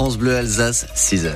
France Bleu Alsace, 6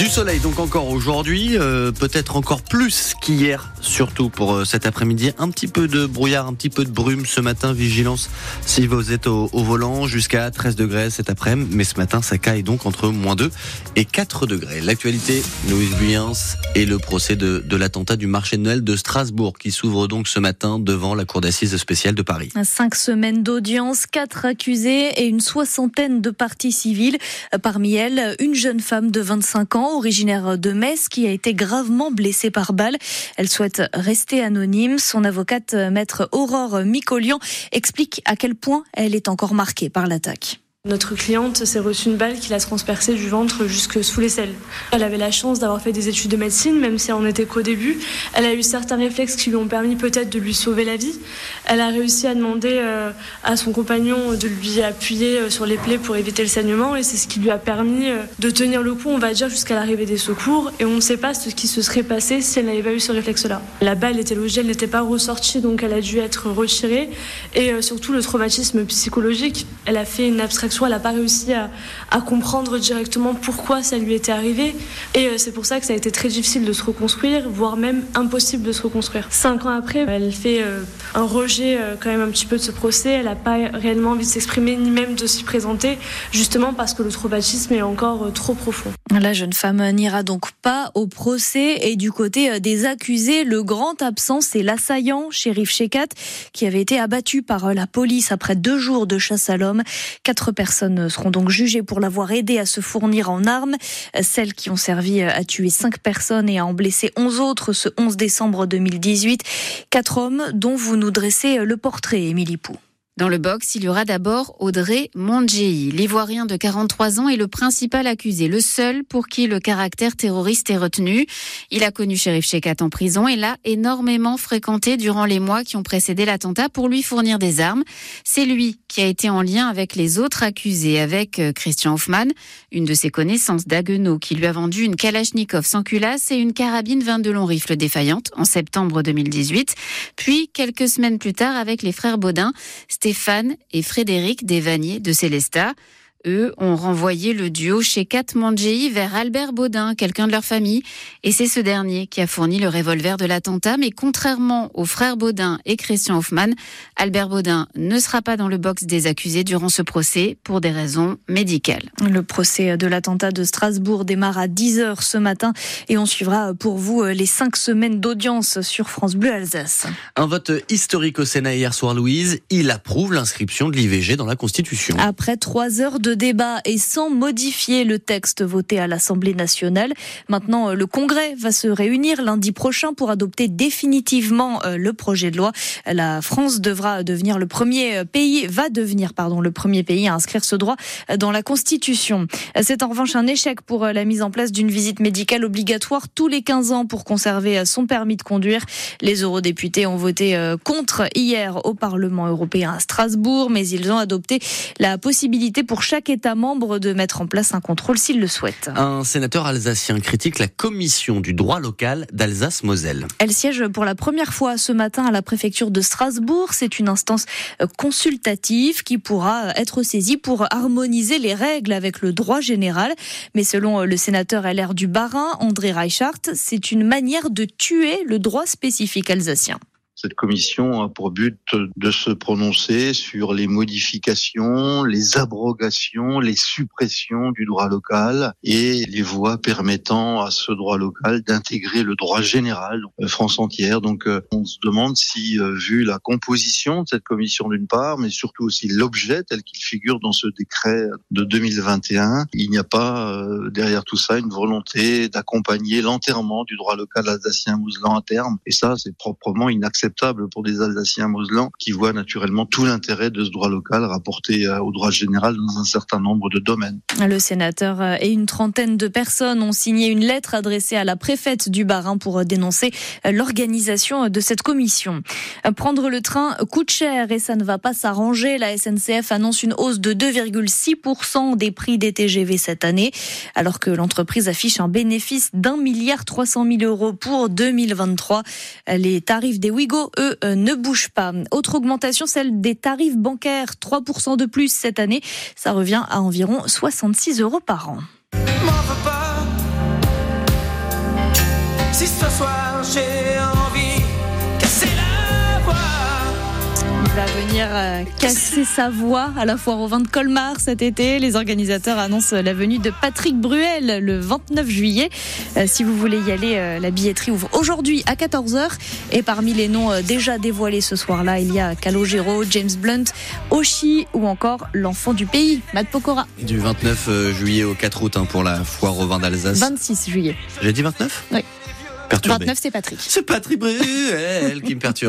Du soleil donc encore aujourd'hui, euh, peut-être encore plus qu'hier, surtout pour euh, cet après-midi. Un petit peu de brouillard, un petit peu de brume ce matin. Vigilance si vous êtes au, volant jusqu'à 13 degrés cet après-midi. Mais ce matin, ça caille donc entre moins 2 et 4 degrés. L'actualité, Louise Buyens et le procès de, de l'attentat du marché de Noël de Strasbourg qui s'ouvre donc ce matin devant la cour d'assises spéciale de Paris. Cinq semaines d'audience, quatre accusés et une soixantaine de parties civiles. Parmi elles, une jeune femme de 25 ans originaire de Metz, qui a été gravement blessée par balle. Elle souhaite rester anonyme. Son avocate, maître Aurore Micolian, explique à quel point elle est encore marquée par l'attaque. Notre cliente s'est reçue une balle qui l'a transpercée du ventre jusque sous les selles. Elle avait la chance d'avoir fait des études de médecine, même si elle n'en était qu'au début. Elle a eu certains réflexes qui lui ont permis peut-être de lui sauver la vie. Elle a réussi à demander euh, à son compagnon de lui appuyer euh, sur les plaies pour éviter le saignement et c'est ce qui lui a permis euh, de tenir le coup, on va dire, jusqu'à l'arrivée des secours. Et on ne sait pas ce qui se serait passé si elle n'avait pas eu ce réflexe-là. La balle était logée, elle n'était pas ressortie, donc elle a dû être retirée. Et surtout le traumatisme psychologique. Elle a fait une abstraction elle n'a pas réussi à, comprendre directement pourquoi ça lui était arrivé. Et euh, c'est pour ça que ça a été très difficile de se reconstruire, voire même impossible de se reconstruire. Cinq ans après, elle fait euh, un rejet euh, quand même un petit peu de ce procès. Elle n'a pas réellement envie de s'exprimer, ni même de s'y présenter, justement parce que le traumatisme est encore trop profond. La jeune femme n'ira donc pas au procès. Et du côté des accusés, le grand absent, c'est l'assaillant, shérif Shekat, qui avait été abattu par la police après deux jours de chasse à l'homme. Personnes seront donc jugées pour l'avoir aidé à se fournir en armes. Celles qui ont servi à tuer cinq personnes et à en blesser onze autres ce 11 décembre 2018. Quatre hommes dont vous nous dressez le portrait, Émilie Pou. Dans le box, il y aura d'abord Audrey Mondjei. L'Ivoirien de 43 ans est le principal accusé, le seul pour qui le caractère terroriste est retenu. Il a connu Sheriff Shekat en prison et l'a énormément fréquenté durant les mois qui ont précédé l'attentat pour lui fournir des armes. C'est lui qui a été en lien avec les autres accusés, avec euh, Christian Hoffman, une de ses connaissances d'Aguenau, qui lui a vendu une Kalachnikov sans culasse et une carabine 22 long rifle défaillante en septembre 2018. Puis, quelques semaines plus tard, avec les frères Baudin, Stéphane et Frédéric Desvaniers de Célestat. Eux ont renvoyé le duo chez Kat Mangei vers Albert Baudin, quelqu'un de leur famille, et c'est ce dernier qui a fourni le revolver de l'attentat. Mais contrairement aux frères Baudin et Christian Hoffman, Albert Baudin ne sera pas dans le box des accusés durant ce procès pour des raisons médicales. Le procès de l'attentat de Strasbourg démarre à 10h ce matin et on suivra pour vous les cinq semaines d'audience sur France Bleu Alsace. Un vote historique au Sénat hier soir, Louise. Il approuve l'inscription de l'IVG dans la Constitution. Après trois heures de débat et sans modifier le texte voté à l'Assemblée nationale. Maintenant, euh, le Congrès va se réunir lundi prochain pour adopter définitivement euh, le projet de loi. La France devra devenir le premier euh, pays, va devenir, pardon, le premier pays à inscrire ce droit dans la Constitution. C'est en revanche un échec pour la mise en place d'une visite médicale obligatoire tous les 15 ans pour conserver son permis de conduire. Les eurodéputés ont voté contre hier au Parlement européen à Strasbourg, mais ils ont adopté la possibilité pour chaque État membre de mettre en place un contrôle s'il le souhaite. Un sénateur alsacien critique la commission du droit local d'Alsace-Moselle. Elle siège pour la première fois ce matin à la préfecture de Strasbourg. C'est une instance euh, consultative qui pourra être saisie pour harmoniser les règles avec le droit général. Mais selon euh, le sénateur LR du Bas-Rhin, André Reichart, c'est une manière de tuer le droit spécifique alsacien. Cette commission a pour but de se prononcer sur les modifications, les abrogations, les suppressions du droit local et les voies permettant à ce droit local d'intégrer le droit général, euh, France entière. Donc euh, on se demande si, euh, vu la composition de cette commission d'une part, mais surtout aussi l'objet tel qu'il figure dans ce décret de 2021, il n'y a pas derrière tout ça une volonté d'accompagner l'enterrement du droit local alsacien-mousselan à terme. Et ça, c'est proprement inacceptable pour des Alsaciens moselans qui voient naturellement tout l'intérêt de ce droit local rapporté euh, au droit général dans un certain nombre de domaines. Le sénateur euh, et une trentaine de personnes ont signé une lettre adressée à la préfète du Bas-Rhin pour euh, dénoncer l'organisation de cette commission. Prendre le train coûte cher et ça ne va pas s'arranger. La SNCF annonce une hausse de 2,6% des prix des TGV cette année, alors que l'entreprise affiche un bénéfice d'un milliard 300 000 euros pour 2023. Les tarifs des Ouigo Eux, ne bougent pas. Autre augmentation, celle des tarifs bancaires, 3% de plus cette année. Ça revient à environ 66 euros par an. Si ce soir j'ai va venir euh, casser sa voix à la foire au vin de Colmar cet été. Les organisateurs annoncent la venue de Patrick Bruel le 29 juillet. Euh, si vous voulez y aller, euh, la billetterie ouvre aujourd'hui à 14h. Et parmi les noms déjà dévoilés ce soir-là, il y a Calogero, James Blunt, Oshi ou encore l'enfant du pays, Matt Pokora. Du 29 juillet au 4 août hein, pour la foire au vin d'Alsace. 26 juillet. J'ai dit 29 Oui. 29, c'est Patrick. C'est Patrick Bruel qui me perturbe.